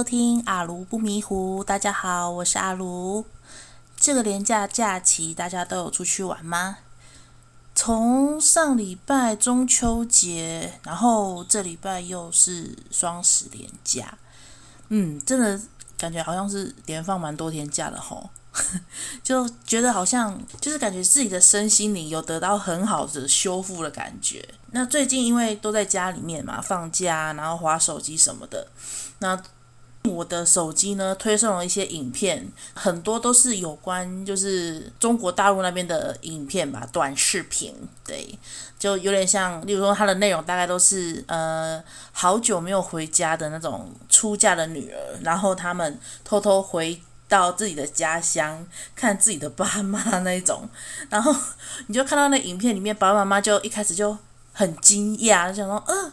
收听阿卢不迷糊。大家好，我是阿卢。这个连假假期，大家都有出去玩吗？从上礼拜中秋节，然后这礼拜又是双十连假，嗯，真的感觉好像是连放蛮多天假的吼。就觉得好像就是感觉自己的身心灵有得到很好的修复的感觉。那最近因为都在家里面嘛，放假，然后划手机什么的，那我的手机呢推送了一些影片，很多都是有关就是中国大陆那边的影片吧，短视频，对，就有点像，例如说它的内容大概都是呃好久没有回家的那种出嫁的女儿，然后他们偷偷回。到自己的家乡看自己的爸妈那一种，然后你就看到那影片里面，爸爸妈妈就一开始就很惊讶，就想说，嗯、呃，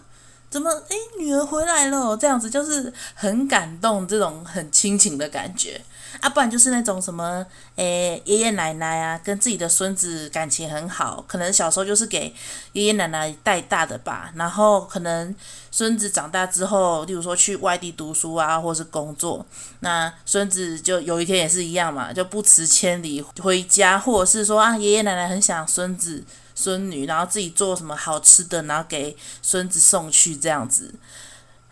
怎么，诶，女儿回来了，这样子就是很感动，这种很亲情的感觉。啊，不然就是那种什么，诶，爷爷奶奶啊，跟自己的孙子感情很好，可能小时候就是给爷爷奶奶带大的吧，然后可能孙子长大之后，例如说去外地读书啊，或是工作，那孙子就有一天也是一样嘛，就不辞千里回家，或者是说啊，爷爷奶奶很想孙子孙女，然后自己做什么好吃的，然后给孙子送去这样子，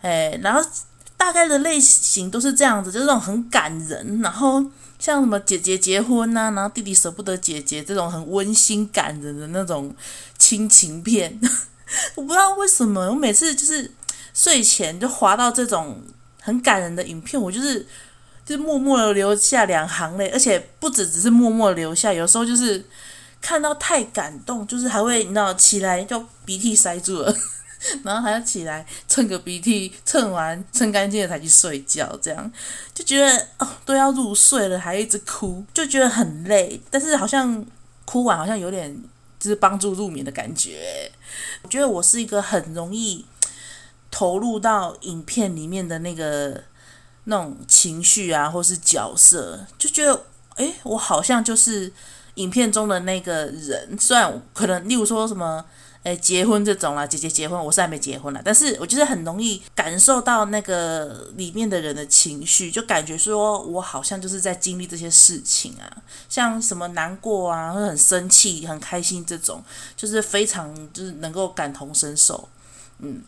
诶，然后。大概的类型都是这样子，就是那种很感人，然后像什么姐姐结婚呐、然后弟弟舍不得姐姐这种很温馨感人的那种亲情片，我不知道为什么，我每次就是睡前就滑到这种很感人的影片，我就是就默默的流下两行泪，而且不止只是默默流下，有时候就是看到太感动，就是还会你知道起来就鼻涕塞住了。然后还要起来蹭个鼻涕，蹭完蹭干净了才去睡觉，这样就觉得哦都要入睡了还一直哭，就觉得很累。但是好像哭完好像有点就是帮助入眠的感觉。我觉得我是一个很容易 投入到影片里面的那个那种情绪啊，或是角色，就觉得诶，我好像就是影片中的那个人。虽然可能例如说什么。诶，结婚这种啦，姐姐结婚，我是还没结婚啦，但是我就是很容易感受到那个里面的人的情绪，就感觉说我好像就是在经历这些事情啊，像什么难过啊，或很生气、很开心这种，就是非常就是能够感同身受，嗯，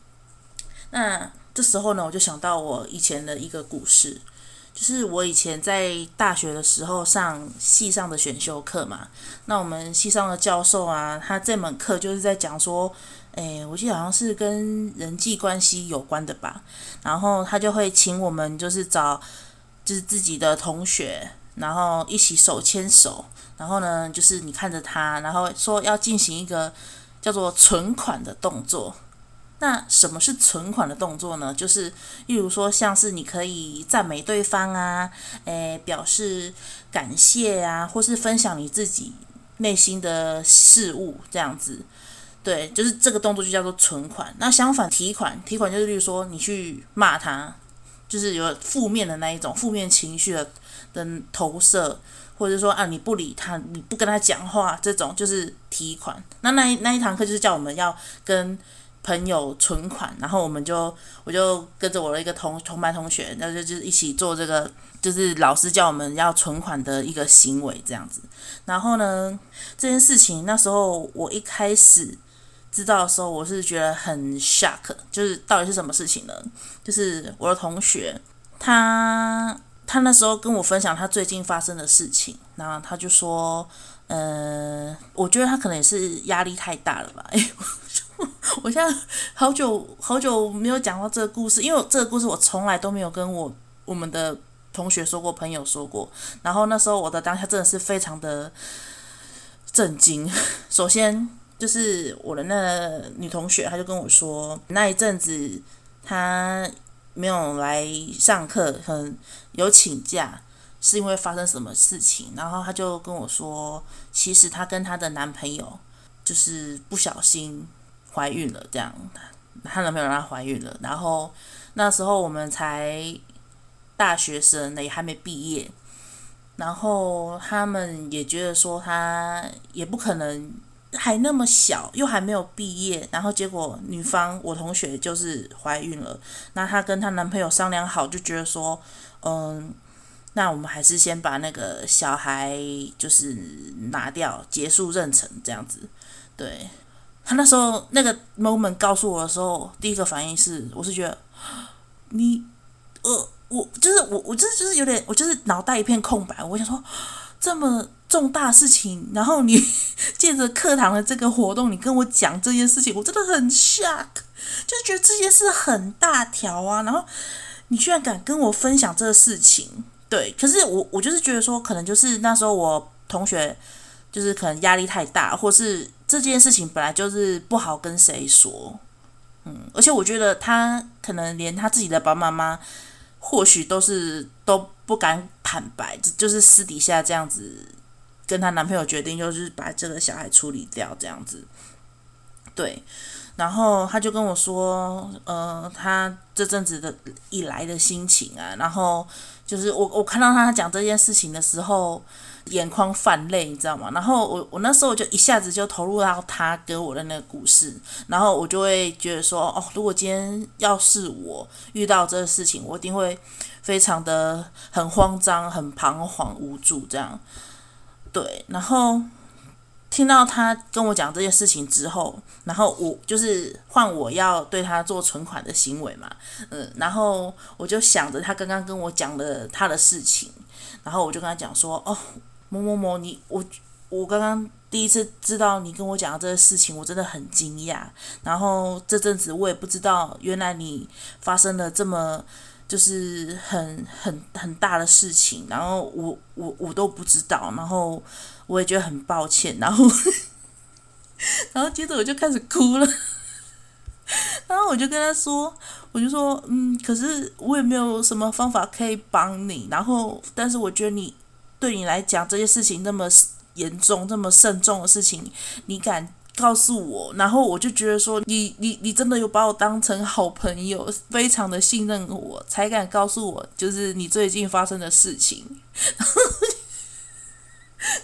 那这时候呢，我就想到我以前的一个故事。就是我以前在大学的时候上系上的选修课嘛，那我们系上的教授啊，他这门课就是在讲说，诶，我记得好像是跟人际关系有关的吧，然后他就会请我们就是找就是自己的同学，然后一起手牵手，然后呢，就是你看着他，然后说要进行一个叫做存款的动作。那什么是存款的动作呢？就是，例如说，像是你可以赞美对方啊，诶，表示感谢啊，或是分享你自己内心的事物这样子。对，就是这个动作就叫做存款。那相反，提款，提款就是，例如说，你去骂他，就是有负面的那一种负面情绪的的投射，或者说啊，你不理他，你不跟他讲话，这种就是提款。那那一那一堂课就是叫我们要跟。朋友存款，然后我们就我就跟着我的一个同同班同学，那就就一起做这个，就是老师叫我们要存款的一个行为这样子。然后呢，这件事情那时候我一开始知道的时候，我是觉得很 shock，就是到底是什么事情呢？就是我的同学，他他那时候跟我分享他最近发生的事情，然后他就说，嗯、呃，我觉得他可能也是压力太大了吧。我现在好久好久没有讲到这个故事，因为这个故事我从来都没有跟我我们的同学说过，朋友说过。然后那时候我的当下真的是非常的震惊。首先就是我的那女同学，她就跟我说，那一阵子她没有来上课，很有请假，是因为发生什么事情。然后她就跟我说，其实她跟她的男朋友就是不小心。怀孕了，这样，她男朋友让她怀孕了，然后那时候我们才大学生呢，也还没毕业，然后他们也觉得说她也不可能，还那么小，又还没有毕业，然后结果女方我同学就是怀孕了，那她跟她男朋友商量好，就觉得说，嗯，那我们还是先把那个小孩就是拿掉，结束妊娠这样子。对，他那时候那个 moment 告诉我的时候，第一个反应是，我是觉得你，呃，我就是我，我就是就是有点，我就是脑袋一片空白，我想说。这么重大事情，然后你 借着课堂的这个活动，你跟我讲这件事情，我真的很 shock，就是觉得这件事很大条啊。然后你居然敢跟我分享这个事情，对，可是我我就是觉得说，可能就是那时候我同学就是可能压力太大，或是这件事情本来就是不好跟谁说，嗯，而且我觉得他可能连他自己的爸爸妈妈。或许都是都不敢坦白，就就是私底下这样子跟她男朋友决定，就是把这个小孩处理掉这样子。对，然后他就跟我说，呃，他这阵子的以来的心情啊，然后就是我我看到他讲这件事情的时候。眼眶泛泪，你知道吗？然后我我那时候我就一下子就投入到他跟我的那个故事，然后我就会觉得说，哦，如果今天要是我遇到这个事情，我一定会非常的很慌张、很彷徨、无助这样。对，然后听到他跟我讲这件事情之后，然后我就是换我要对他做存款的行为嘛，嗯，然后我就想着他刚刚跟我讲的他的事情，然后我就跟他讲说，哦。某某某，你我我刚刚第一次知道你跟我讲的这个事情，我真的很惊讶。然后这阵子我也不知道，原来你发生了这么就是很很很大的事情，然后我我我都不知道，然后我也觉得很抱歉。然后 然后接着我就开始哭了，然后我就跟他说，我就说，嗯，可是我也没有什么方法可以帮你。然后，但是我觉得你。对你来讲，这些事情那么严重、那么慎重的事情，你敢告诉我，然后我就觉得说，你、你、你真的有把我当成好朋友，非常的信任我，才敢告诉我，就是你最近发生的事情。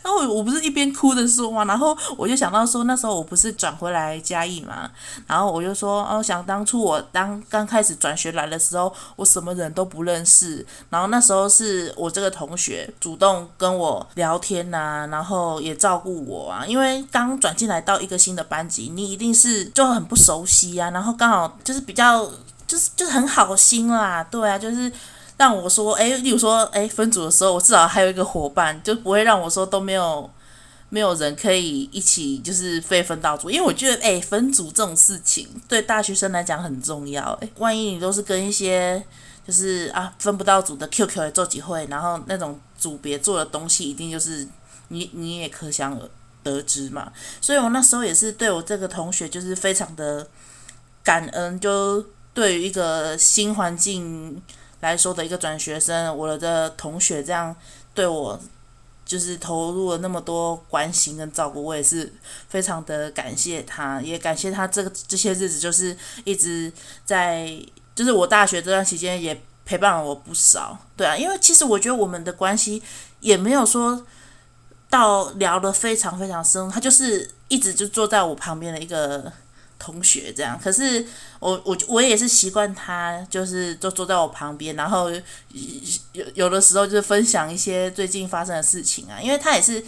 然后我我不是一边哭着说嘛，然后我就想到说，那时候我不是转回来嘉义嘛，然后我就说，哦，想当初我当刚开始转学来的时候，我什么人都不认识，然后那时候是我这个同学主动跟我聊天呐、然后也照顾我啊，因为刚转进来到一个新的班级，你一定是就很不熟悉啊，然后刚好就是比较就是就是很好心啦，对啊，就是。让我说，诶，例如说，诶，分组的时候，我至少还有一个伙伴，就不会让我说都没有没有人可以一起就是被分到组，因为我觉得，诶，分组这种事情对大学生来讲很重要。诶，万一你都是跟一些就是啊分不到组的 QQ 做集会，然后那种组别做的东西，一定就是你你也可想而得知嘛。所以我那时候也是对我这个同学就是非常的感恩，就对于一个新环境。来说的一个转学生，我的同学这样对我，就是投入了那么多关心跟照顾，我也是非常的感谢他，也感谢他这个这些日子就是一直在，就是我大学这段期间也陪伴了我不少，对啊，因为其实我觉得我们的关系也没有说到聊得非常非常深，他就是一直就坐在我旁边的一个。同学这样，可是我我我也是习惯他，就是就坐在我旁边，然后有有的时候就是分享一些最近发生的事情啊，因为他也是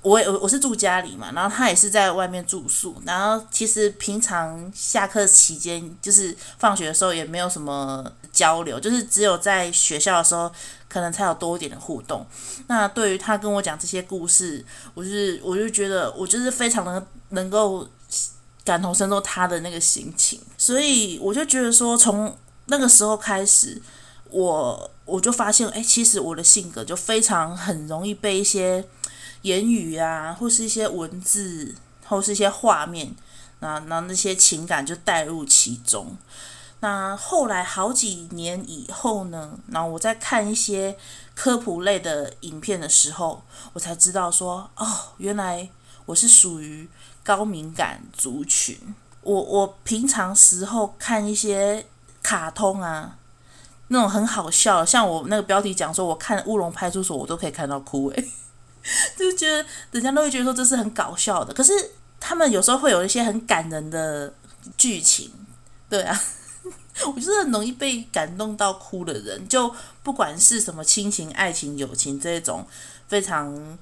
我我我是住家里嘛，然后他也是在外面住宿，然后其实平常下课期间就是放学的时候也没有什么交流，就是只有在学校的时候可能才有多一点的互动。那对于他跟我讲这些故事，我就是我就觉得我就是非常的能够。感同身受他的那个心情，所以我就觉得说，从那个时候开始，我我就发现，哎，其实我的性格就非常很容易被一些言语啊，或是一些文字，或是一些画面，那那那些情感就带入其中。那后来好几年以后呢，然后我在看一些科普类的影片的时候，我才知道说，哦，原来我是属于。高敏感族群，我我平常时候看一些卡通啊，那种很好笑，像我那个标题讲说，我看《乌龙派出所》，我都可以看到哭诶，就觉得人家都会觉得说这是很搞笑的，可是。他们有时候会有一些很感人的剧情，对啊，我就是很容易被感动到哭的人，就不管是什么亲情、爱情、友情这种非常。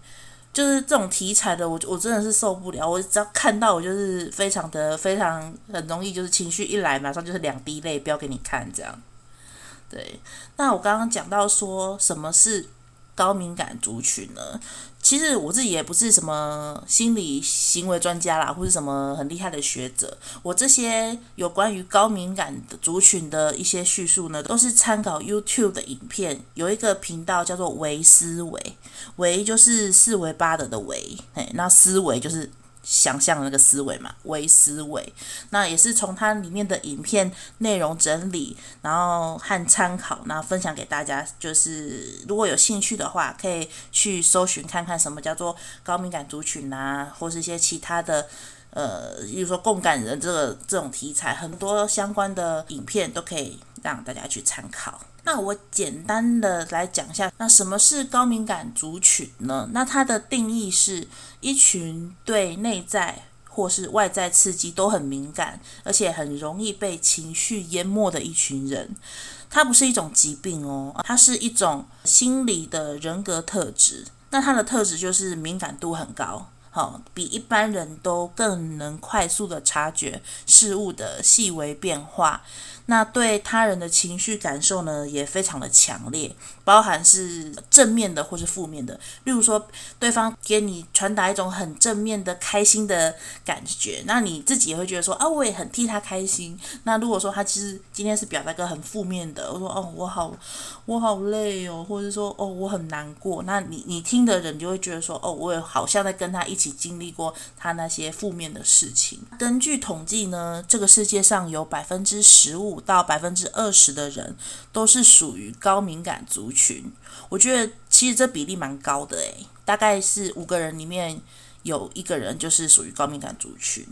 就是这种题材的，我我真的是受不了。我只要看到，我就是非常的非常很容易，就是情绪一来，马上就是两滴泪飙给你看，这样。对，那我刚刚讲到说什么是高敏感族群呢？其实我自己也不是什么心理行为专家啦，或是什么很厉害的学者。我这些有关于高敏感的族群的一些叙述呢，都是参考 YouTube 的影片。有一个频道叫做“维思维”，维就是四维八德的维，嘿，那思维就是。想象的那个思维嘛，微思维，那也是从它里面的影片内容整理，然后和参考，然后分享给大家。就是如果有兴趣的话，可以去搜寻看看什么叫做高敏感族群啊，或是一些其他的，呃，比如说共感人这个这种题材，很多相关的影片都可以让大家去参考。那我简单的来讲一下，那什么是高敏感族群呢？那它的定义是一群对内在或是外在刺激都很敏感，而且很容易被情绪淹没的一群人。它不是一种疾病哦，它是一种心理的人格特质。那它的特质就是敏感度很高，好，比一般人都更能快速的察觉事物的细微变化。那对他人的情绪感受呢，也非常的强烈，包含是正面的或是负面的。例如说，对方给你传达一种很正面的、开心的感觉，那你自己也会觉得说啊，我也很替他开心。那如果说他其实今天是表达个很负面的，我说哦，我好，我好累哦，或者说哦，我很难过。那你你听的人就会觉得说哦，我也好像在跟他一起经历过他那些负面的事情。根据统计呢，这个世界上有百分之十五。到百分之二十的人都是属于高敏感族群，我觉得其实这比例蛮高的诶，大概是五个人里面有一个人就是属于高敏感族群。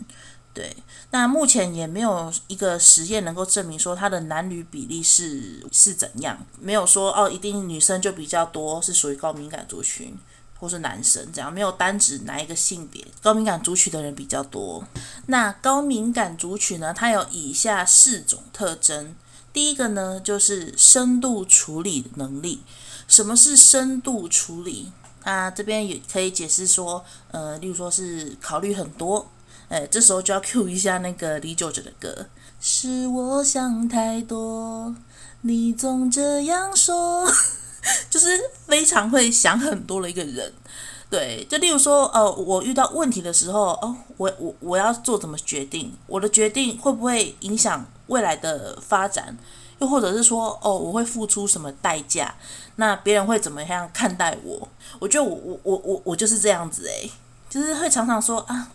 对，那目前也没有一个实验能够证明说他的男女比例是是怎样，没有说哦，一定女生就比较多是属于高敏感族群。或是男生这样，没有单指哪一个性别，高敏感族群的人比较多。那高敏感族群呢，它有以下四种特征。第一个呢，就是深度处理能力。什么是深度处理？那这边也可以解释说，呃，例如说是考虑很多，哎，这时候就要 cue 一下那个李玖哲的歌，是我想太多，你总这样说。就是非常会想很多的一个人，对，就例如说，呃，我遇到问题的时候，哦，我我我要做怎么决定？我的决定会不会影响未来的发展？又或者是说，哦，我会付出什么代价？那别人会怎么样看待我？我觉得我我我我我就是这样子诶，就是会常常说啊，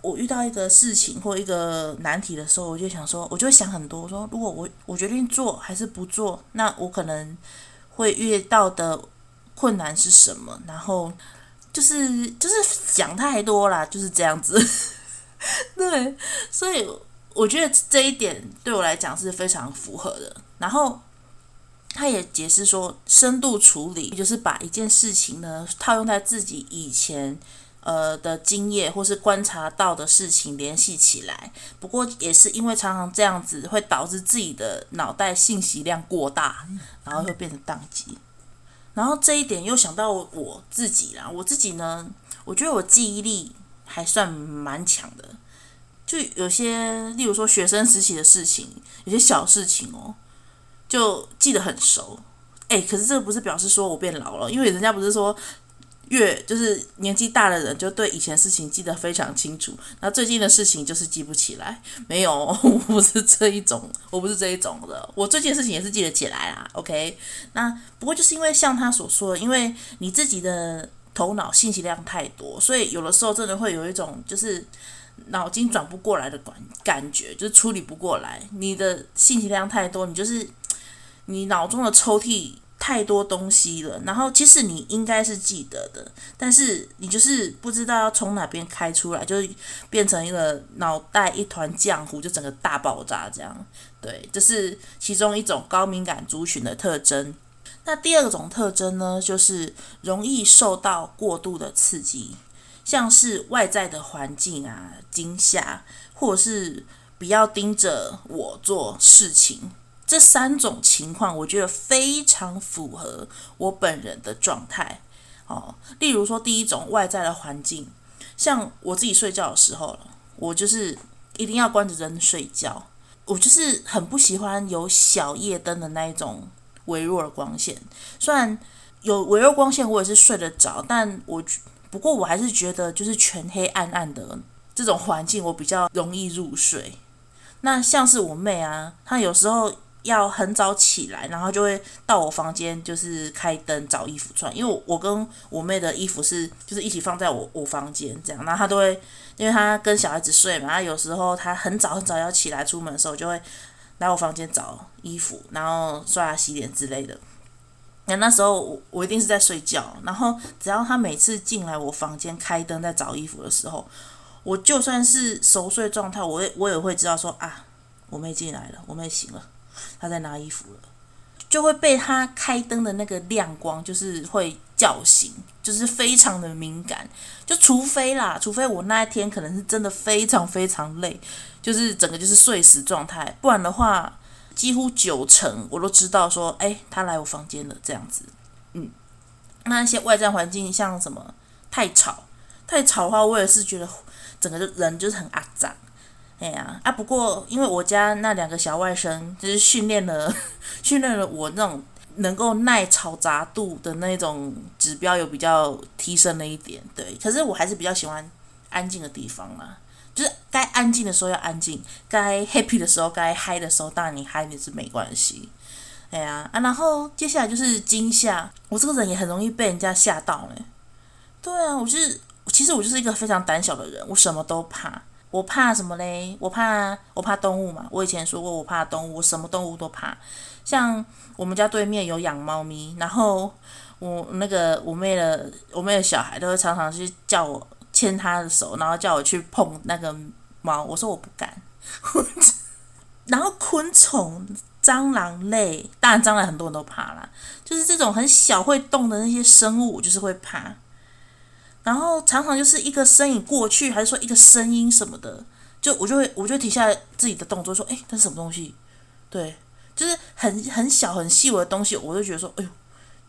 我遇到一个事情或一个难题的时候，我就想说，我就会想很多，说如果我我决定做还是不做，那我可能。会遇到的困难是什么？然后就是就是想太多啦，就是这样子。对，所以我觉得这一点对我来讲是非常符合的。然后他也解释说，深度处理就是把一件事情呢套用在自己以前呃的经验或是观察到的事情联系起来。不过也是因为常常这样子，会导致自己的脑袋信息量过大。然后会变成宕机，然后这一点又想到我自己啦。我自己呢，我觉得我记忆力还算蛮强的，就有些，例如说学生时期的事情，有些小事情哦，就记得很熟。诶，可是这个不是表示说我变老了，因为人家不是说。越就是年纪大的人，就对以前事情记得非常清楚。那最近的事情就是记不起来。没有，我不是这一种，我不是这一种的。我最近的事情也是记得起来啦。OK，那不过就是因为像他所说的，因为你自己的头脑信息量太多，所以有的时候真的会有一种就是脑筋转不过来的感感觉，就是处理不过来。你的信息量太多，你就是你脑中的抽屉。太多东西了，然后其实你应该是记得的，但是你就是不知道要从哪边开出来，就是变成一个脑袋一团浆糊，就整个大爆炸这样。对，这是其中一种高敏感族群的特征。那第二种特征呢，就是容易受到过度的刺激。像是外在的环境啊、惊吓，或者是不要盯着我做事情，这三种情况，我觉得非常符合我本人的状态。哦，例如说第一种外在的环境，像我自己睡觉的时候，我就是一定要关着灯睡觉，我就是很不喜欢有小夜灯的那一种微弱的光线，虽然。有微弱光线，我也是睡得着，但我不过我还是觉得就是全黑暗暗的这种环境，我比较容易入睡。那像是我妹啊，她有时候要很早起来，然后就会到我房间，就是开灯找衣服穿，因为我跟我妹的衣服是就是一起放在我我房间这样，然后她都会，因为她跟小孩子睡嘛，她有时候她很早很早要起来出门的时候，就会来我房间找衣服，然后刷牙洗脸之类的。那那时候我我一定是在睡觉，然后只要她每次进来我房间开灯在找衣服的时候，我就算是熟睡状态，我也我也会知道说啊，我妹进来了，我妹醒了，她在拿衣服了，就会被他开灯的那个亮光就是会叫醒，就是非常的敏感，就除非啦，除非我那一天可能是真的非常非常累，就是整个就是睡死状态，不然的话。几乎九成我都知道，说，哎，他来我房间了，这样子，嗯，那一些外在环境像什么太吵，太吵的话，我也是觉得整个人就是很阿杂，哎呀，啊，不过因为我家那两个小外甥就是训练了，训练了我那种能够耐嘈杂度的那种指标有比较提升了一点，对，可是我还是比较喜欢安静的地方啦。就是该安静的时候要安静，该 happy 的时候，该嗨的时候，当然你嗨你是没关系。哎呀啊，然后接下来就是惊吓，我这个人也很容易被人家吓到呢。对啊，我就是，其实我就是一个非常胆小的人，我什么都怕。我怕什么嘞？我怕我怕动物嘛。我以前说过我怕动物，我什么动物都怕。像我们家对面有养猫咪，然后我那个我妹的我妹的小孩都会常常去叫我。牵她的手，然后叫我去碰那个猫，我说我不敢。然后昆虫、蟑螂类，当然蟑螂很多人都怕啦，就是这种很小会动的那些生物，就是会怕。然后常常就是一个身影过去，还是说一个声音什么的，就我就会我就停下来自己的动作，说：“哎，这是什么东西？”对，就是很很小很细微的东西，我就觉得说：“哎呦，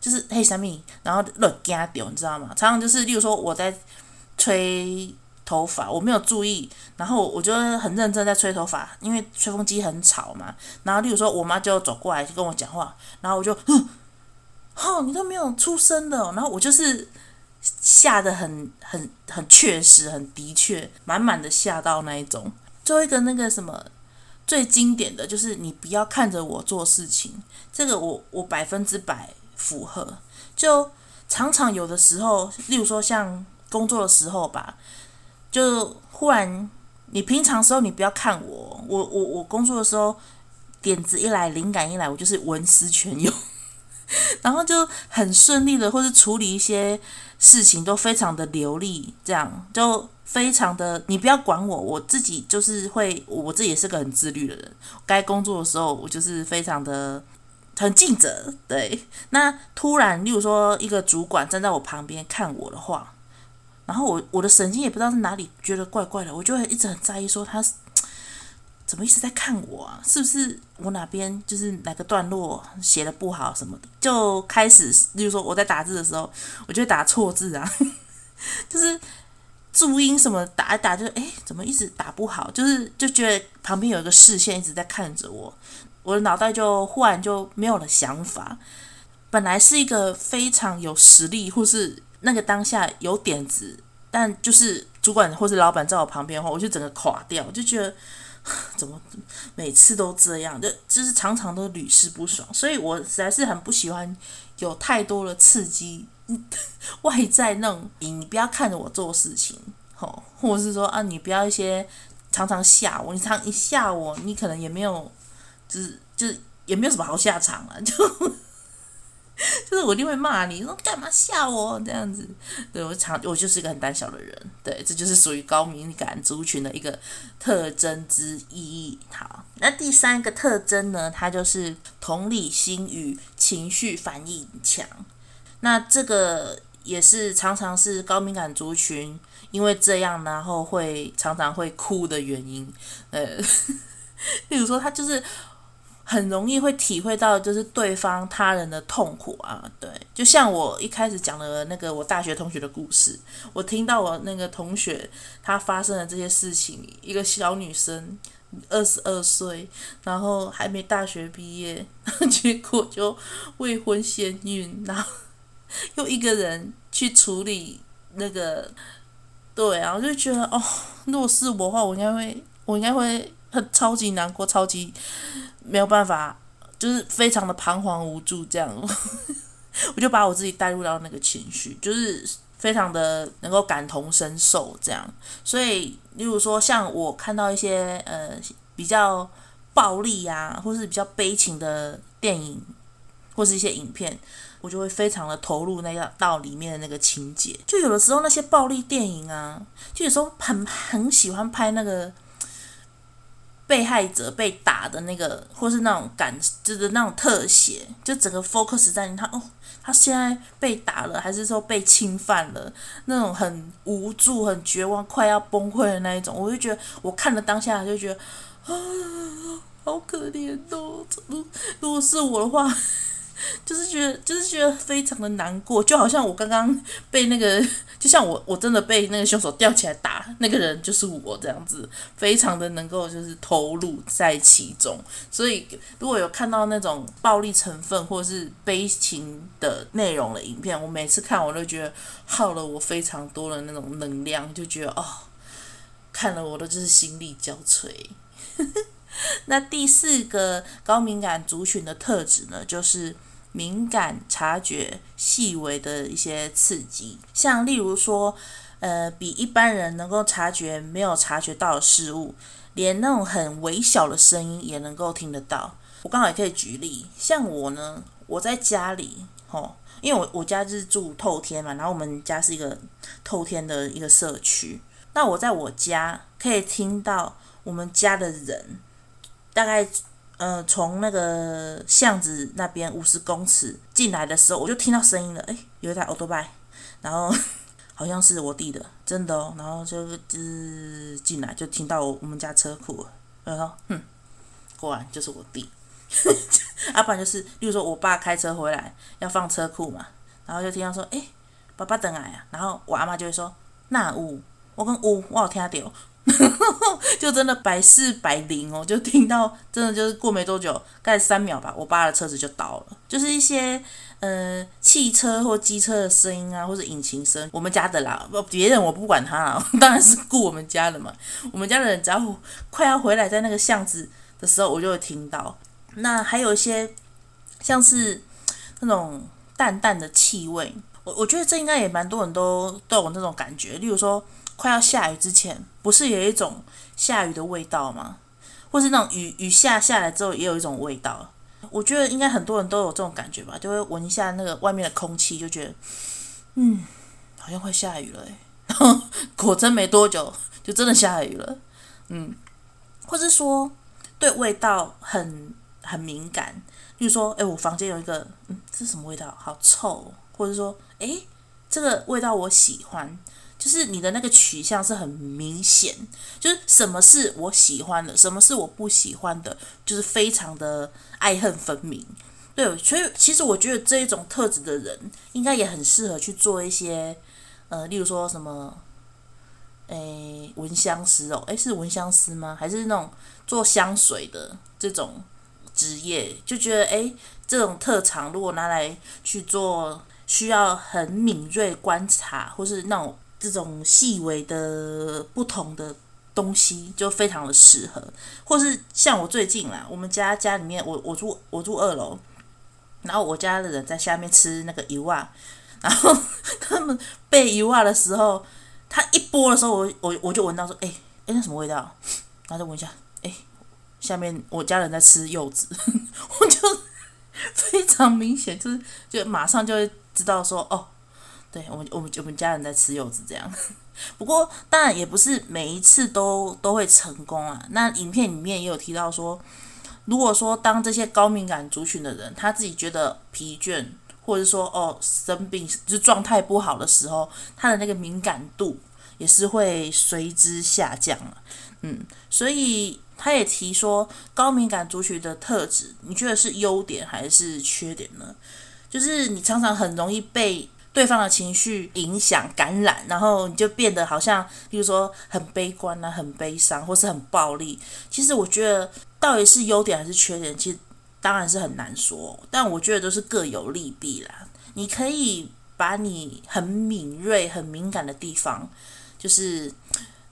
就是黑山米。”然后乱惊掉，你知道吗？常常就是，例如说我在。吹头发，我没有注意，然后我就很认真在吹头发，因为吹风机很吵嘛。然后，例如说，我妈就走过来就跟我讲话，然后我就，哼，哦，你都没有出声的，然后我就是吓得很、很、很确实、很的确，满满的吓到那一种。最后一个那个什么最经典的就是你不要看着我做事情，这个我我百分之百符合。就常常有的时候，例如说像。工作的时候吧，就忽然，你平常时候你不要看我，我我我工作的时候，点子一来，灵感一来，我就是文思泉涌，然后就很顺利的，或是处理一些事情都非常的流利，这样就非常的，你不要管我，我自己就是会，我自己也是个很自律的人，该工作的时候，我就是非常的很尽责，对。那突然，例如说一个主管站在我旁边看我的话。然后我我的神经也不知道是哪里觉得怪怪的，我就会一直很在意，说他怎么一直在看我啊？是不是我哪边就是哪个段落写的不好什么的？就开始，例如说我在打字的时候，我就会打错字啊，就是注音什么打一打就哎，怎么一直打不好？就是就觉得旁边有一个视线一直在看着我，我的脑袋就忽然就没有了想法。本来是一个非常有实力或是。那个当下有点子，但就是主管或是老板在我旁边的话，我就整个垮掉，就觉得怎么每次都这样，就就是常常都屡试不爽，所以我实在是很不喜欢有太多的刺激，外在那种你不要看着我做事情，吼，或者是说啊，你不要一些常常吓我，你常一吓我，你可能也没有，就是就是也没有什么好下场啊，就。就是我一定会骂你，说干嘛吓我这样子？对，我常我就是一个很胆小的人，对，这就是属于高敏感族群的一个特征之一。好，那第三个特征呢，它就是同理心与情绪反应强。那这个也是常常是高敏感族群，因为这样，然后会常常会哭的原因。呃，例如说，他就是很容易会体会到，就是对方他人的痛苦啊。对，就像我一开始讲的那个我大学同学的故事，我听到我那个同学他发生的这些事情，一个小女生。二十二岁，然后还没大学毕业，结果就未婚先孕，然后又一个人去处理那个，对啊，我就觉得哦，如果是我的话，我应该会，我应该会很超级难过，超级没有办法，就是非常的彷徨无助这样，我就把我自己带入到那个情绪，就是。非常的能够感同身受，这样，所以，例如说，像我看到一些呃比较暴力啊，或是比较悲情的电影，或是一些影片，我就会非常的投入那个到里面的那个情节。就有的时候那些暴力电影啊，就有时候很很喜欢拍那个被害者被打的那个，或是那种感，就是那种特写，就整个 focus 在你他哦。他现在被打了，还是说被侵犯了？那种很无助、很绝望、快要崩溃的那一种，我就觉得，我看了当下就觉得啊，好可怜哦！如如果是我的话。就是觉得，就是觉得非常的难过，就好像我刚刚被那个，就像我我真的被那个凶手吊起来打，那个人就是我这样子，非常的能够就是投入在其中。所以如果有看到那种暴力成分或是悲情的内容的影片，我每次看我都觉得耗了我非常多的那种能量，就觉得哦，看了我都就是心力交瘁。那第四个高敏感族群的特质呢，就是。敏感察觉细微的一些刺激，像例如说，呃，比一般人能够察觉没有察觉到的事物，连那种很微小的声音也能够听得到。我刚好也可以举例，像我呢，我在家里，吼，因为我我家是住透天嘛，然后我们家是一个透天的一个社区，那我在我家可以听到我们家的人大概。呃，从那个巷子那边五十公尺进来的时候，我就听到声音了。诶，有一台欧多拜，然后好像是我弟的，真的哦。然后就就是进来就听到我们家车库，然后 哼，果然就是我弟。要、啊、不然就是，例如说我爸开车回来要放车库嘛，然后就听到说，诶，爸爸等来啊。然后我阿妈就会说，那有，我讲有，我有听到。就真的百试百灵哦，就听到真的就是过没多久，大概三秒吧，我爸的车子就倒了。就是一些呃汽车或机车的声音啊，或者引擎声，我们家的啦，不别人我不管他啦，当然是顾我们家的嘛。我们家的人只要快要回来，在那个巷子的时候，我就会听到。那还有一些像是那种淡淡的气味，我我觉得这应该也蛮多人都都有那种感觉，例如说。快要下雨之前，不是有一种下雨的味道吗？或是那种雨雨下下来之后，也有一种味道。我觉得应该很多人都有这种感觉吧，就会闻一下那个外面的空气，就觉得，嗯，好像快下雨了。然 后果真没多久，就真的下雨了。嗯，或是说对味道很很敏感，比如说，哎，我房间有一个，嗯，这是什么味道？好臭。或者说，哎，这个味道我喜欢。就是你的那个取向是很明显，就是什么是我喜欢的，什么是我不喜欢的，就是非常的爱恨分明。对，所以其实我觉得这一种特质的人，应该也很适合去做一些，呃，例如说什么，诶，闻香师哦，诶，是闻香师吗？还是那种做香水的这种职业？就觉得，诶，这种特长如果拿来去做，需要很敏锐观察，或是那种。这种细微的不同的东西就非常的适合，或是像我最近啦，我们家家里面，我我住我住二楼，然后我家的人在下面吃那个油啊，然后 他们备油啊的时候，他一播的时候，我我我就闻到说，哎哎，那什么味道？然后就闻一下，哎，下面我家人在吃柚子，我就 非常明显，就是就马上就会知道说，哦。对我们，我们我们家人在吃柚子这样。不过，当然也不是每一次都都会成功啊。那影片里面也有提到说，如果说当这些高敏感族群的人，他自己觉得疲倦，或者说哦生病，就是状态不好的时候，他的那个敏感度也是会随之下降。嗯，所以他也提说，高敏感族群的特质，你觉得是优点还是缺点呢？就是你常常很容易被对方的情绪影响、感染，然后你就变得好像，比如说很悲观啊、很悲伤，或是很暴力。其实我觉得，到底是优点还是缺点，其实当然是很难说。但我觉得都是各有利弊啦。你可以把你很敏锐、很敏感的地方，就是。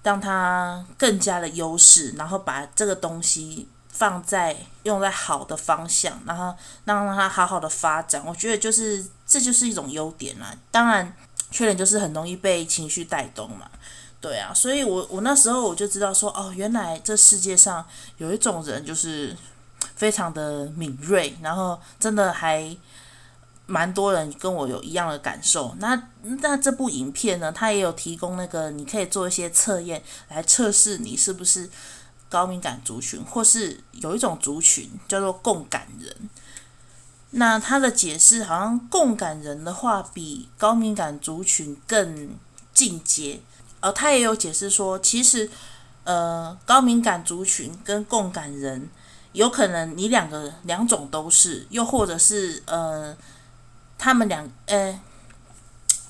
让它更加的优势，然后把这个东西放在用在好的方向，然后让让它好好的发展。我觉得就是这就是一种优点啦。当然，缺点就是很容易被情绪带动嘛。对啊，所以我我那时候我就知道说，哦，原来这世界上有一种人就是非常的敏锐，然后真的还。蛮多人跟我有一样的感受。那那这部影片呢，它也有提供那个你可以做一些测验来测试你是不是高敏感族群，或是有一种族群叫做共感人。那他的解释好像共感人的话比高敏感族群更进阶。而他也有解释说，其实呃高敏感族群跟共感人有可能你两个两种都是，又或者是呃。他们两，呃，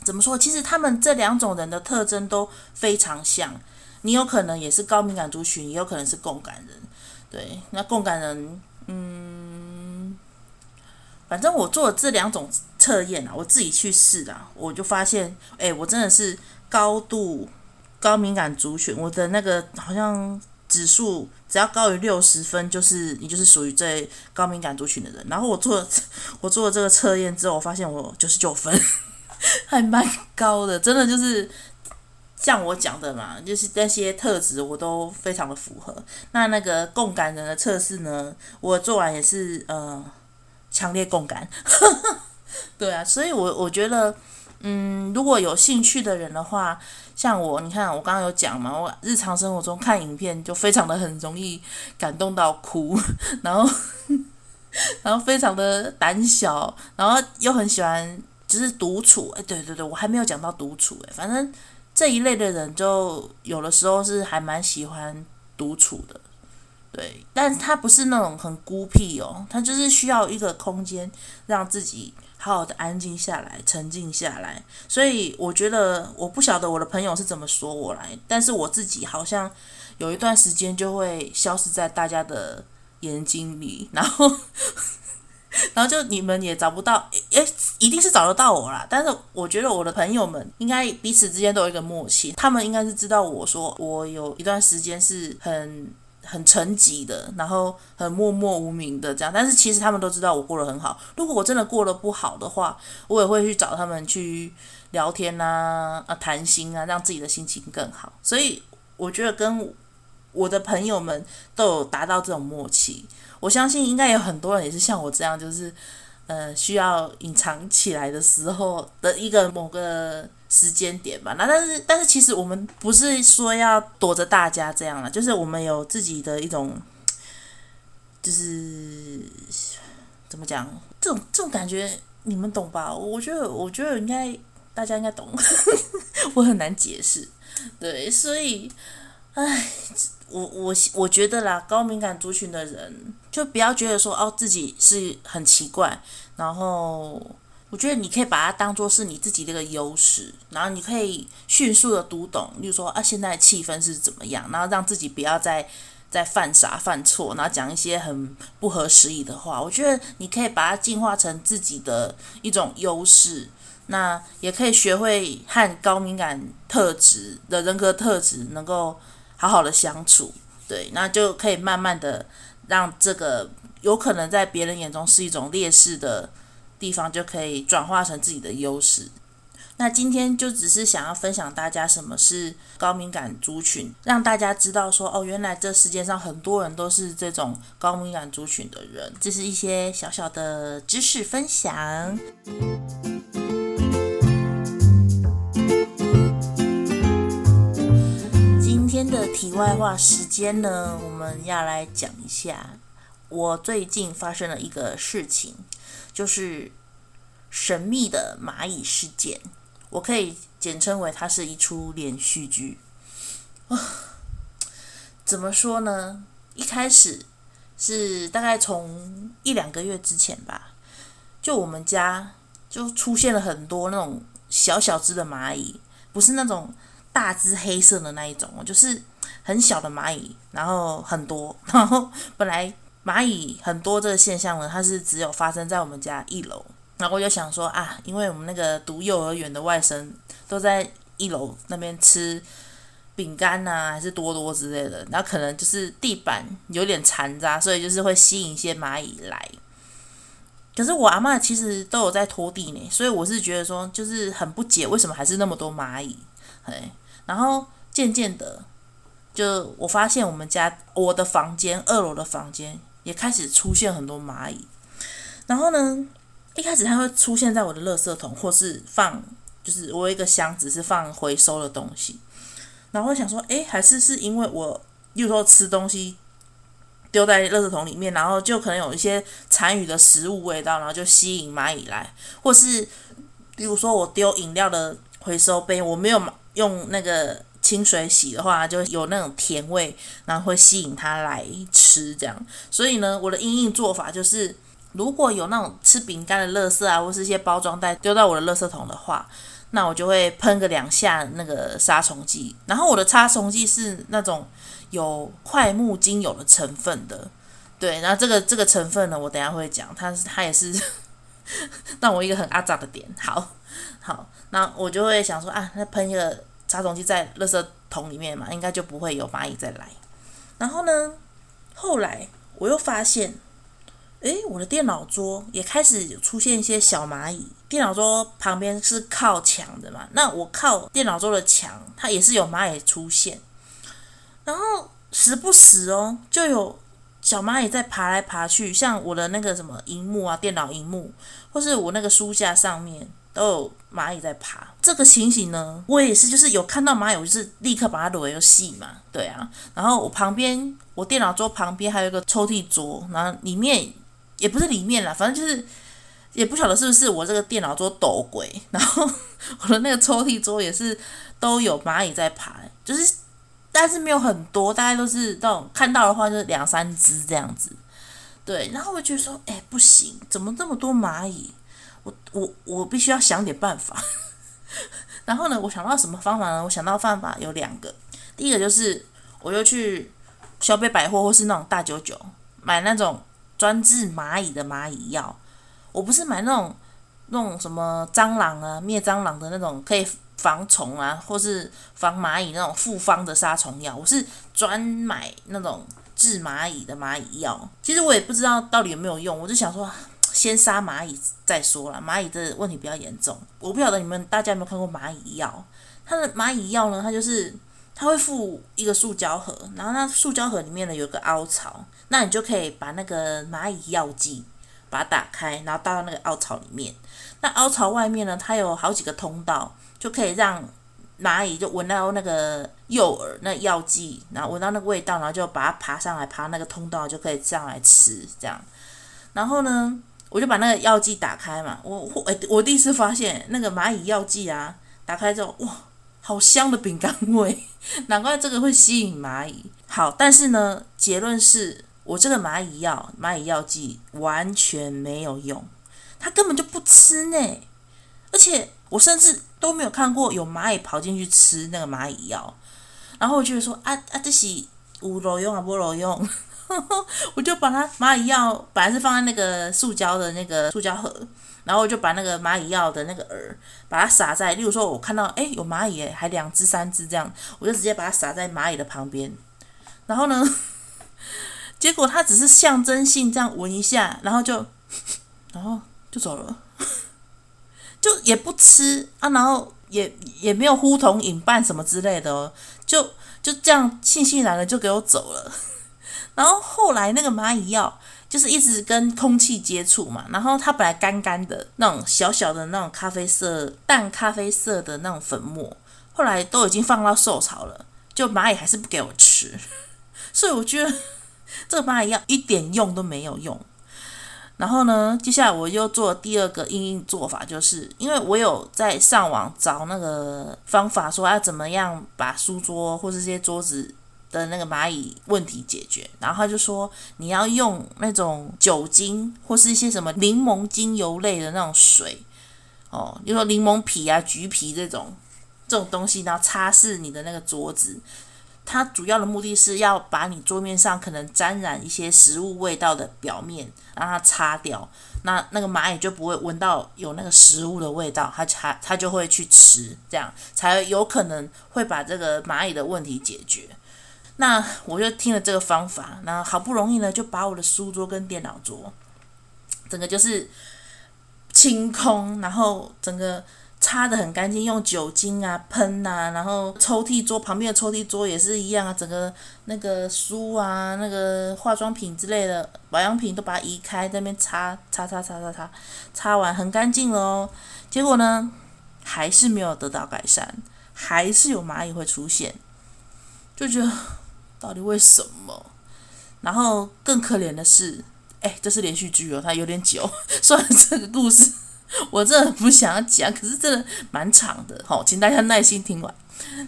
怎么说？其实他们这两种人的特征都非常像。你有可能也是高敏感族群，也有可能是共感人。对，那共感人，嗯，反正我做了这两种测验啊，我自己去试啊，我就发现，哎，我真的是高度高敏感族群，我的那个好像。指数只要高于六十分，就是你就是属于这高敏感族群的人。然后我做 我做了这个测验之后，我发现我九十九分，还蛮高的，真的就是像我讲的嘛，就是那些特质我都非常的符合。那那个共感人的测试呢，我做完也是呃强烈共感，对啊，所以我我觉得。嗯，如果有兴趣的人的话，像我，你看我刚刚有讲嘛，我日常生活中看影片就非常的很容易感动到哭，然后 然后非常的胆小，然后又很喜欢就是独处。哎，对对对，我还没有讲到独处。哎，反正这一类的人就有的时候是还蛮喜欢独处的，对，但是他不是那种很孤僻哦，他就是需要一个空间让自己。好好的安静下来，沉静下来。所以我觉得，我不晓得我的朋友是怎么说我来，但是我自己好像有一段时间就会消失在大家的眼睛里，然后，然后就你们也找不到，诶，一定是找得到我啦。但是我觉得我的朋友们应该彼此之间都有一个默契，他们应该是知道我说我有一段时间是很。很沉寂的，然后很默默无名的这样，但是其实他们都知道我过得很好。如果我真的过得不好的话，我也会去找他们去聊天啊、啊谈心啊，让自己的心情更好。所以我觉得跟我的朋友们都有达到这种默契。我相信应该有很多人也是像我这样，就是呃需要隐藏起来的时候的一个某个。时间点吧，那但是但是其实我们不是说要躲着大家这样了，就是我们有自己的一种，就是怎么讲，这种这种感觉你们懂吧？我觉得我觉得应该大家应该懂，我很难解释，对，所以，唉，我我我觉得啦，高敏感族群的人就不要觉得说哦自己是很奇怪，然后。我觉得你可以把它当做是你自己的一个优势，然后你可以迅速的读懂，例如说啊，现在的气氛是怎么样，然后让自己不要再再犯傻犯错，然后讲一些很不合时宜的话。我觉得你可以把它进化成自己的一种优势，那也可以学会和高敏感特质的人格特质能够好好的相处，对，那就可以慢慢的让这个有可能在别人眼中是一种劣势的。地方就可以转化成自己的优势。那今天就只是想要分享大家什么是高敏感族群，让大家知道说哦，原来这世界上很多人都是这种高敏感族群的人。这是一些小小的知识分享。的题外话时间呢，我们要来讲一下我最近发生了一个事情。就是神秘的蚂蚁事件，我可以简称为它是一出连续剧。怎么说呢？一开始是大概从一两个月之前吧，就我们家就出现了很多那种小小只的蚂蚁，不是那种大只黑色的那一种，就是很小的蚂蚁，然后很多，然后本来蚂蚁很多这个现象呢，它是只有发生在我们家一楼。然后我就想说啊，因为我们那个读幼儿园的外甥都在一楼那边吃饼干呐、还是多多之类的，然后可能就是地板有点残渣，所以就是会吸引一些蚂蚁来。可是我阿嬷其实都有在拖地呢，所以我是觉得说，就是很不解为什么还是那么多蚂蚁。嘿，然后渐渐的，就我发现我们家我的房间二楼的房间也开始出现很多蚂蚁，然后呢，一开始它会出现在我的垃圾桶，或是放，就是我有一个箱子是放回收的东西。然后想说，诶，还是是因为我，有时候吃东西丢在垃圾桶里面，然后就可能有一些残余的食物味道，然后就吸引蚂蚁来，或是比如说我丢饮料的回收杯，我没有用那个清水洗的话，就有那种甜味，然后会吸引它来吃这样。所以呢，我的阴应做法就是。如果有那种吃饼干的垃圾啊，或是一些包装袋丢到我的垃圾桶的话，那我就会喷个两下那个杀虫剂。然后我的杀虫剂是那种有桧木精油的成分的，对。然后这个这个成分呢，我等下会讲，它它也是 让我一个很阿杂的点。好，好，那我就会想说啊，那喷一个杀虫剂在垃圾桶里面嘛，应该就不会有蚂蚁再来。然后呢，后来我又发现。诶，我的电脑桌也开始出现一些小蚂蚁。电脑桌旁边是靠墙的嘛，那我靠电脑桌的墙，它也是有蚂蚁出现。然后时不时哦，就有小蚂蚁在爬来爬去，像我的那个什么荧幕啊，电脑荧幕，或是我那个书架上面都有蚂蚁在爬。这个情形呢，我也是，就是有看到蚂蚁，我就是立刻把它撸游戏嘛，对啊。然后我旁边，我电脑桌旁边还有一个抽屉桌，然后里面。也不是里面啦，反正就是也不晓得是不是我这个电脑桌抖鬼，然后我的那个抽屉桌也是都有蚂蚁在爬，就是但是没有很多，大概都是那种看到的话就是两三只这样子。对，然后我就觉得说，哎，不行，怎么这么多蚂蚁？我我我必须要想点办法。然后呢，我想到什么方法呢？我想到方法有两个，第一个就是我就去小北百货或是那种大九九买那种。专治蚂蚁的蚂蚁药，我不是买那种那种什么蟑螂啊灭蟑螂的那种可以防虫啊，或是防蚂蚁那种复方的杀虫药，我是专买那种治蚂蚁的蚂蚁药。其实我也不知道到底有没有用，我就想说先杀蚂蚁再说啦。蚂蚁的问题比较严重，我不晓得你们大家有没有看过蚂蚁药？它的蚂蚁药呢，它就是。它会附一个塑胶盒，然后那塑胶盒里面呢有个凹槽，那你就可以把那个蚂蚁药剂把它打开，然后倒到那个凹槽里面。那凹槽外面呢，它有好几个通道，就可以让蚂蚁就闻到那个诱饵那药剂，然后闻到那个味道，然后就把它爬上来，爬那个通道就可以上来吃这样。然后呢，我就把那个药剂打开嘛，我我我第一次发现那个蚂蚁药剂啊，打开之后哇。好香的饼干味，难怪这个会吸引蚂蚁。好，但是呢，结论是我这个蚂蚁药、蚂蚁药剂完全没有用，它根本就不吃呢。而且我甚至都没有看过有蚂蚁跑进去吃那个蚂蚁药。然后我就说啊啊，这是有路用啊，没路用。我就把它蚂蚁药本来是放在那个塑胶的那个塑胶盒。然后我就把那个蚂蚁药的那个饵，把它撒在，例如说，我看到哎有蚂蚁，还两只三只这样，我就直接把它撒在蚂蚁的旁边。然后呢，结果它只是象征性这样闻一下，然后就，然后就走了，就也不吃啊，然后也也没有呼同引伴什么之类的哦，就就这样悻悻然的就给我走了。然后后来那个蚂蚁药。就是一直跟空气接触嘛，然后它本来干干的那种小小的那种咖啡色、淡咖啡色的那种粉末，后来都已经放到受潮了，就蚂蚁还是不给我吃，所以我觉得这个蚂蚁药一点用都没有用。然后呢，接下来我又做第二个因应做法，就是因为我有在上网找那个方法，说要怎么样把书桌或是这些桌子的那个蚂蚁问题解决。然后他就说，你要用那种酒精或是一些什么柠檬精油类的那种水，哦，比如说柠檬皮啊、橘皮这种这种东西，然后擦拭你的那个桌子。它主要的目的是要把你桌面上可能沾染一些食物味道的表面让它擦掉，那那个蚂蚁就不会闻到有那个食物的味道，它它它就会去吃，这样才有可能会把这个蚂蚁的问题解决。那我就听了这个方法，那好不容易呢就把我的书桌跟电脑桌整个就是清空，然后整个。擦得很干净，用酒精啊喷呐、啊，然后抽屉桌旁边的抽屉桌也是一样啊，整个那个书啊、那个化妆品之类的保养品都把它移开，在那边擦擦擦擦擦擦，擦完很干净了哦。结果呢，还是没有得到改善，还是有蚂蚁会出现，就觉得到底为什么？然后更可怜的是，哎，这是连续剧哦，它有点久，算了这个故事。我真的不想要讲，可是真的蛮长的，好，请大家耐心听完。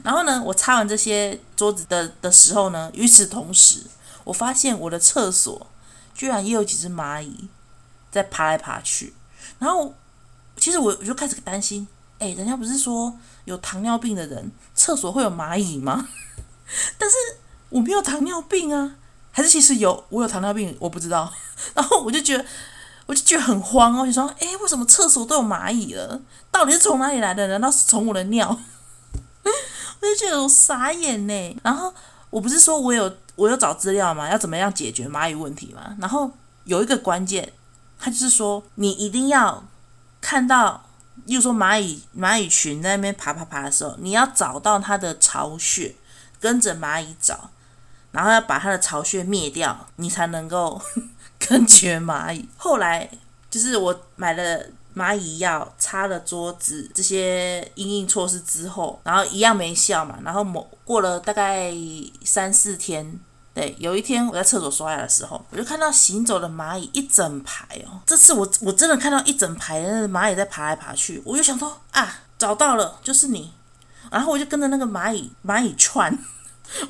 然后呢，我擦完这些桌子的的时候呢，与此同时，我发现我的厕所居然也有几只蚂蚁在爬来爬去。然后，其实我我就开始担心，哎，人家不是说有糖尿病的人厕所会有蚂蚁吗？但是我没有糖尿病啊，还是其实有，我有糖尿病，我不知道。然后我就觉得。我就觉得很慌哦，我就说，诶，为什么厕所都有蚂蚁了？到底是从哪里来的？难道是从我的尿？我就觉得我傻眼呢。然后我不是说我有我有找资料吗？要怎么样解决蚂蚁问题吗？然后有一个关键，他就是说，你一定要看到，例如说蚂蚁蚂蚁群在那边爬爬爬的时候，你要找到它的巢穴，跟着蚂蚁找，然后要把它的巢穴灭掉，你才能够。根绝蚂蚁。后来就是我买了蚂蚁药，擦了桌子这些因应措施之后，然后一样没效嘛。然后某过了大概三四天，对，有一天我在厕所刷牙的时候，我就看到行走的蚂蚁一整排哦。这次我我真的看到一整排的蚂蚁在爬来爬去，我就想说啊，找到了，就是你。然后我就跟着那个蚂蚁蚂蚁串，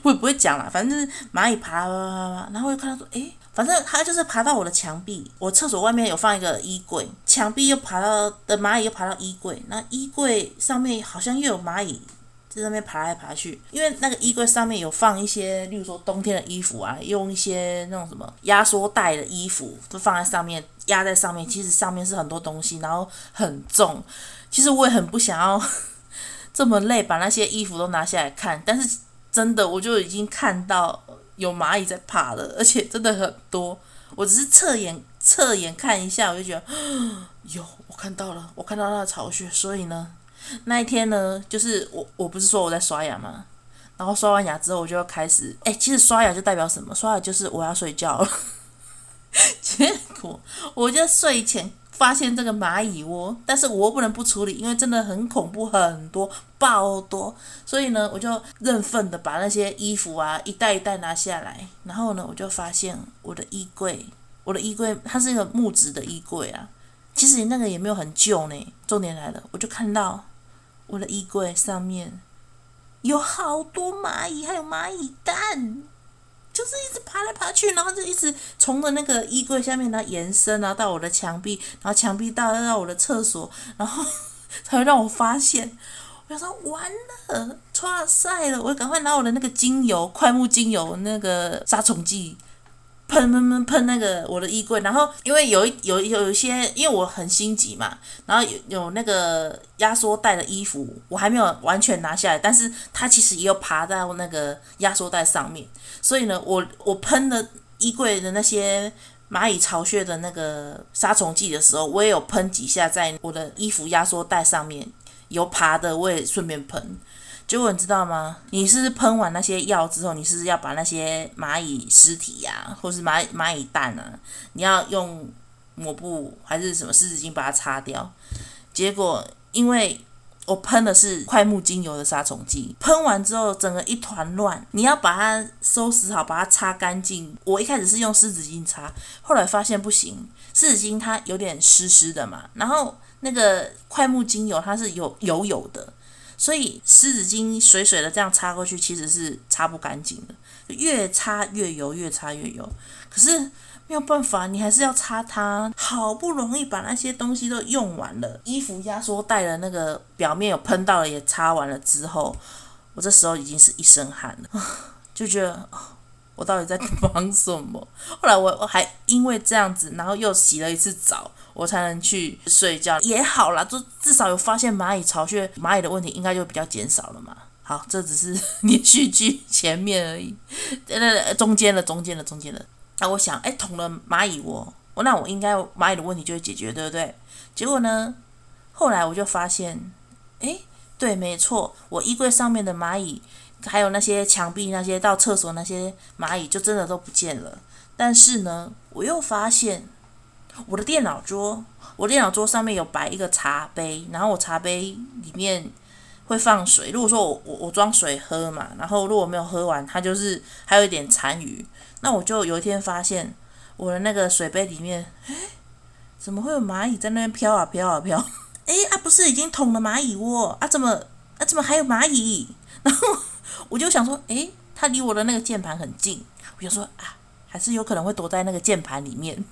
我也不会讲了，反正蚂蚁爬爬爬爬，然后我就看到说，诶。反正它就是爬到我的墙壁，我厕所外面有放一个衣柜，墙壁又爬到的蚂蚁又爬到衣柜，那衣柜上面好像又有蚂蚁在那边爬来爬去，因为那个衣柜上面有放一些，例如说冬天的衣服啊，用一些那种什么压缩袋的衣服都放在上面，压在上面，其实上面是很多东西，然后很重。其实我也很不想要 这么累把那些衣服都拿下来看，但是真的我就已经看到。有蚂蚁在爬了，而且真的很多。我只是侧眼侧眼看一下，我就觉得 有，我看到了，我看到它的巢穴。所以呢，那一天呢，就是我我不是说我在刷牙吗？然后刷完牙之后，我就要开始，哎，其实刷牙就代表什么？刷牙就是我要睡觉了。结果我就睡前。发现这个蚂蚁窝，但是我不能不处理，因为真的很恐怖，很多爆多，所以呢，我就认份的把那些衣服啊一袋一袋拿下来，然后呢，我就发现我的衣柜，我的衣柜它是一个木质的衣柜啊，其实那个也没有很旧呢。重点来了，我就看到我的衣柜上面有好多蚂蚁，还有蚂蚁蛋。就是一直爬来爬去，然后就一直从的那个衣柜下面然后延伸，然后到我的墙壁，然后墙壁到到我的厕所，然后 才会让我发现。我想说完了，抓晒了，我赶快拿我的那个精油，快木精油那个杀虫剂。喷喷喷喷那个我的衣柜，然后因为有一有有一些，因为我很心急嘛，然后有有那个压缩袋的衣服，我还没有完全拿下来，但是它其实也有爬到那个压缩袋上面，所以呢，我我喷了衣柜的那些蚂蚁巢穴的那个杀虫剂的时候，我也有喷几下在我的衣服压缩袋上面，有爬的我也顺便喷。结果你知道吗？你是喷完那些药之后，你是要把那些蚂蚁尸体呀、或是蚂蚂蚁蛋啊，你要用抹布还是什么湿纸巾把它擦掉？结果因为我喷的是快木精油的杀虫剂，喷完之后整个一团乱，你要把它收拾好，把它擦干净。我一开始是用湿纸巾擦，后来发现不行，湿纸巾它有点湿湿的嘛，然后那个快木精油它是有油油的，所以湿纸巾水水的这样擦过去其实是擦不干净的，越擦越油，越擦越油。可是。没有办法，你还是要擦它。好不容易把那些东西都用完了，衣服压缩袋的那个表面有喷到了，也擦完了之后，我这时候已经是一身汗了，就觉得我到底在 忙什么？后来我我还因为这样子，然后又洗了一次澡，我才能去睡觉。也好啦，就至少有发现蚂蚁巢穴，蚂蚁的问题应该就比较减少了嘛。好，这只是连续剧前面而已，呃，中间的，中间的，中间的。那我想，哎，捅了蚂蚁窝，我那我应该蚂蚁的问题就会解决，对不对？结果呢，后来我就发现，哎，对，没错，我衣柜上面的蚂蚁，还有那些墙壁那些到厕所那些蚂蚁，就真的都不见了。但是呢，我又发现我的电脑桌，我电脑桌上面有摆一个茶杯，然后我茶杯里面会放水。如果说我我我装水喝嘛，然后如果没有喝完，它就是还有一点残余。那我就有一天发现我的那个水杯里面，哎，怎么会有蚂蚁在那边飘啊飘啊飘？哎啊，不是已经捅了蚂蚁窝啊？怎么啊？怎么还有蚂蚁？然后我就想说，哎，它离我的那个键盘很近，我就说啊，还是有可能会躲在那个键盘里面。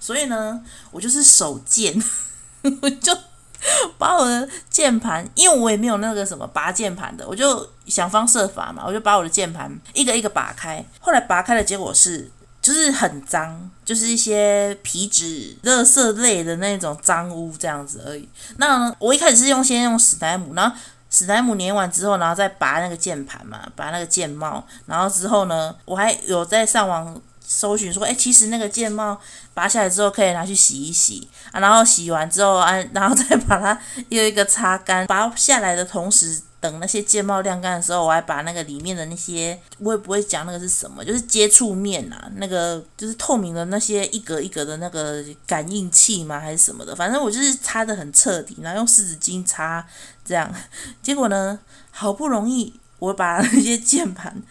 所以呢，我就是手贱，我就。把我的键盘，因为我也没有那个什么拔键盘的，我就想方设法嘛，我就把我的键盘一个一个拔开。后来拔开的结果是，就是很脏，就是一些皮脂、垃圾类的那种脏污这样子而已。那我一开始是用先用史莱姆，然后史莱姆粘完之后，然后再拔那个键盘嘛，拔那个键帽，然后之后呢，我还有在上网。搜寻说，哎，其实那个键帽拔下来之后可以拿去洗一洗啊，然后洗完之后啊，然后再把它一个一个擦干。拔下来的同时，等那些键帽晾干的时候，我还把那个里面的那些，我也不会讲那个是什么，就是接触面啊，那个就是透明的那些一格一格的那个感应器嘛？还是什么的？反正我就是擦得很彻底，然后用湿纸巾擦，这样。结果呢，好不容易我把那些键盘。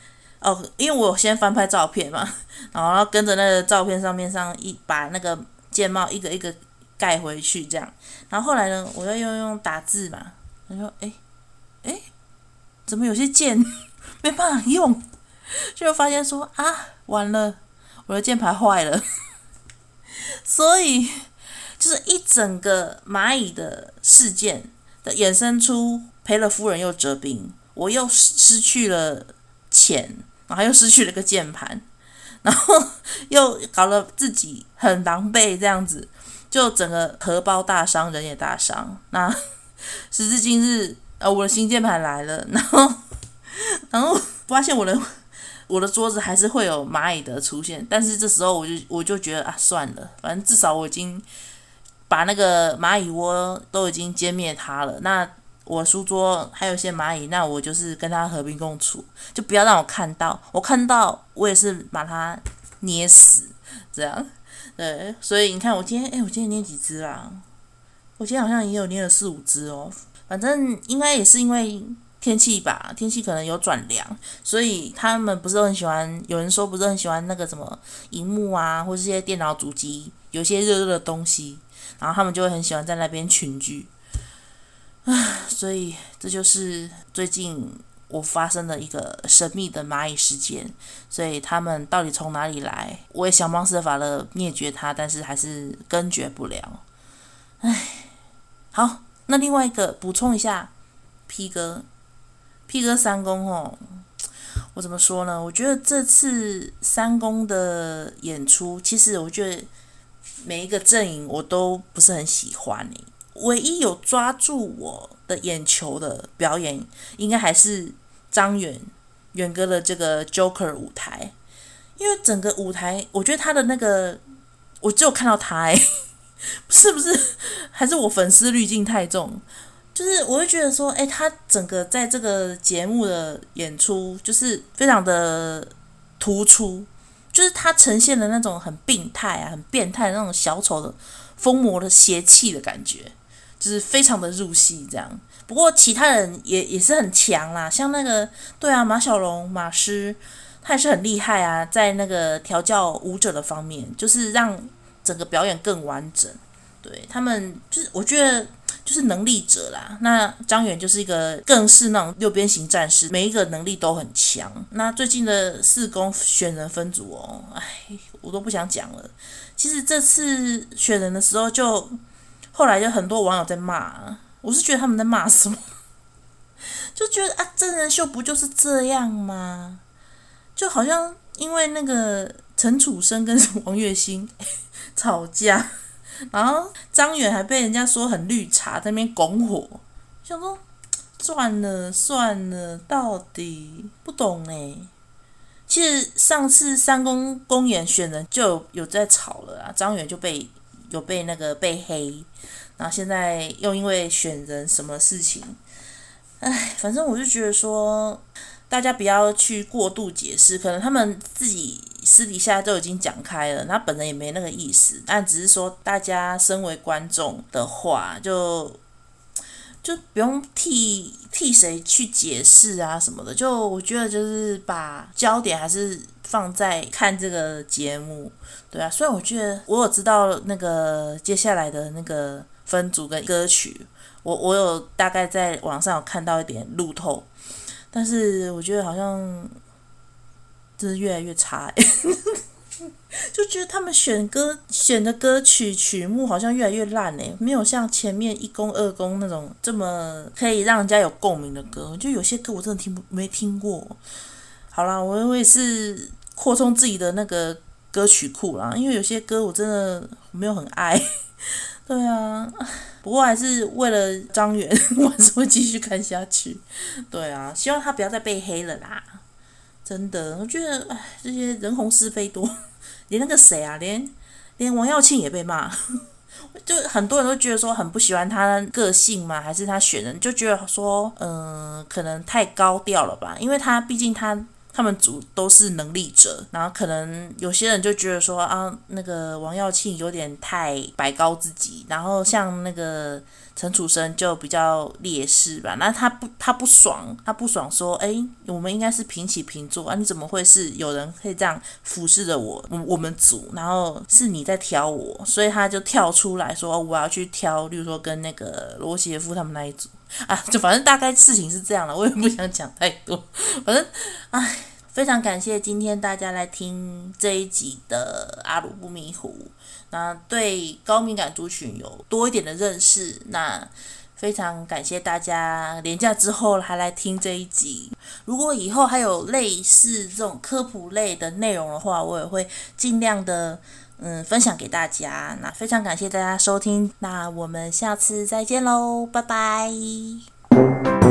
哦，因为我先翻拍照片嘛，然后跟着那个照片上面上一把那个键帽一个一个盖回去，这样。然后后来呢，我要用用打字嘛，他说：“哎，哎，怎么有些键 没办法用？” 就发现说：“啊，完了，我的键盘坏了。”所以就是一整个蚂蚁的事件的衍生出赔了夫人又折兵，我又失去了钱。然后又失去了个键盘，然后 又搞得自己很狼狈，这样子就整个荷包大伤，人也大伤。那 时至今日，呃，我的新键盘来了，然后然后发现我的我的桌子还是会有蚂蚁的出现，但是这时候我就我就觉得啊，算了，反正至少我已经把那个蚂蚁窝都已经歼灭它了。那我书桌还有一些蚂蚁，那我就是跟它和平共处，就不要让我看到。我看到，我也是把它捏死，这样。对，所以你看，我今天，哎，我今天捏几只啦？我今天好像也有捏了四五只哦。反正应该也是因为天气吧，天气可能有转凉，所以他们不是很喜欢。有人说不是很喜欢那个什么荧幕啊，或是些电脑主机有些热热的东西，然后他们就会很喜欢在那边群聚。唉，所以这就是最近我发生的一个神秘的蚂蚁事件。所以他们到底从哪里来？我也想方设法的灭绝它，但是还是根绝不了。唉，好，那另外一个补充一下，P 哥，P 哥三公哦，我怎么说呢？我觉得这次三公的演出，其实我觉得每一个阵营我都不是很喜欢你。唯一有抓住我的眼球的表演，应该还是张远远哥的这个 Joker 舞台，因为整个舞台，我觉得他的那个，我只有看到他，哎，是不是？还是我粉丝滤镜太重？就是我会觉得说，哎，他整个在这个节目的演出，就是非常的突出，就是他呈现的那种很病态啊、很变态那种小丑的疯魔的邪气的感觉。就是非常的入戏这样。不过其他人也也是很强啦，像那个对啊，马小龙马师，他也是很厉害啊，在那个调教舞者的方面，就是让整个表演更完整。对他们，就是我觉得就是能力者啦。那张远就是一个更是那种六边形战士，每一个能力都很强。那最近的四公选人分组哦，哎，我都不想讲了。其实这次选人的时候就，就后来就很多网友在骂。我是觉得他们在骂什么，就觉得啊，真人秀不就是这样吗？就好像因为那个陈楚生跟王月心 吵架，然后张远还被人家说很绿茶，在那边拱火，想说算了算了，到底不懂哎。其实上次三公公演选人就，有在吵了啊，张远就被有被那个被黑。然后现在又因为选人什么事情，哎，反正我就觉得说，大家不要去过度解释，可能他们自己私底下都已经讲开了，那本人也没那个意思，但只是说大家身为观众的话，就就不用替替谁去解释啊什么的，就我觉得就是把焦点还是放在看这个节目，对啊，虽然我觉得我有知道那个接下来的那个。分组跟歌曲，我我有大概在网上有看到一点路透，但是我觉得好像真是越来越差，就觉得他们选歌选的歌曲曲目好像越来越烂哎，没有像前面一公二公那种这么可以让人家有共鸣的歌，就有些歌我真的听不没听过。好啦，我我也是扩充自己的那个歌曲库啦，因为有些歌我真的没有很爱。对啊，不过还是为了张远，我还是会继续看下去。对啊，希望他不要再被黑了啦！真的，我觉得哎，这些人红是非多，连那个谁啊，连连王耀庆也被骂，就很多人都觉得说很不喜欢他个性嘛，还是他选人就觉得说，嗯、可能太高调了吧，因为他毕竟他。他们组都是能力者，然后可能有些人就觉得说啊，那个王耀庆有点太摆高自己，然后像那个陈楚生就比较劣势吧。那他不，他不爽，他不爽说，哎，我们应该是平起平坐啊，你怎么会是有人可以这样俯视着我，我我们组，然后是你在挑我，所以他就跳出来说，我要去挑，例如说跟那个罗杰夫他们那一组。啊，就反正大概事情是这样了，我也不想讲太多。反正，哎，非常感谢今天大家来听这一集的阿鲁不迷糊，那对高敏感族群有多一点的认识。那非常感谢大家连假之后还来听这一集。如果以后还有类似这种科普类的内容的话，我也会尽量的。嗯，分享给大家。那非常感谢大家收听，那我们下次再见喽，拜拜。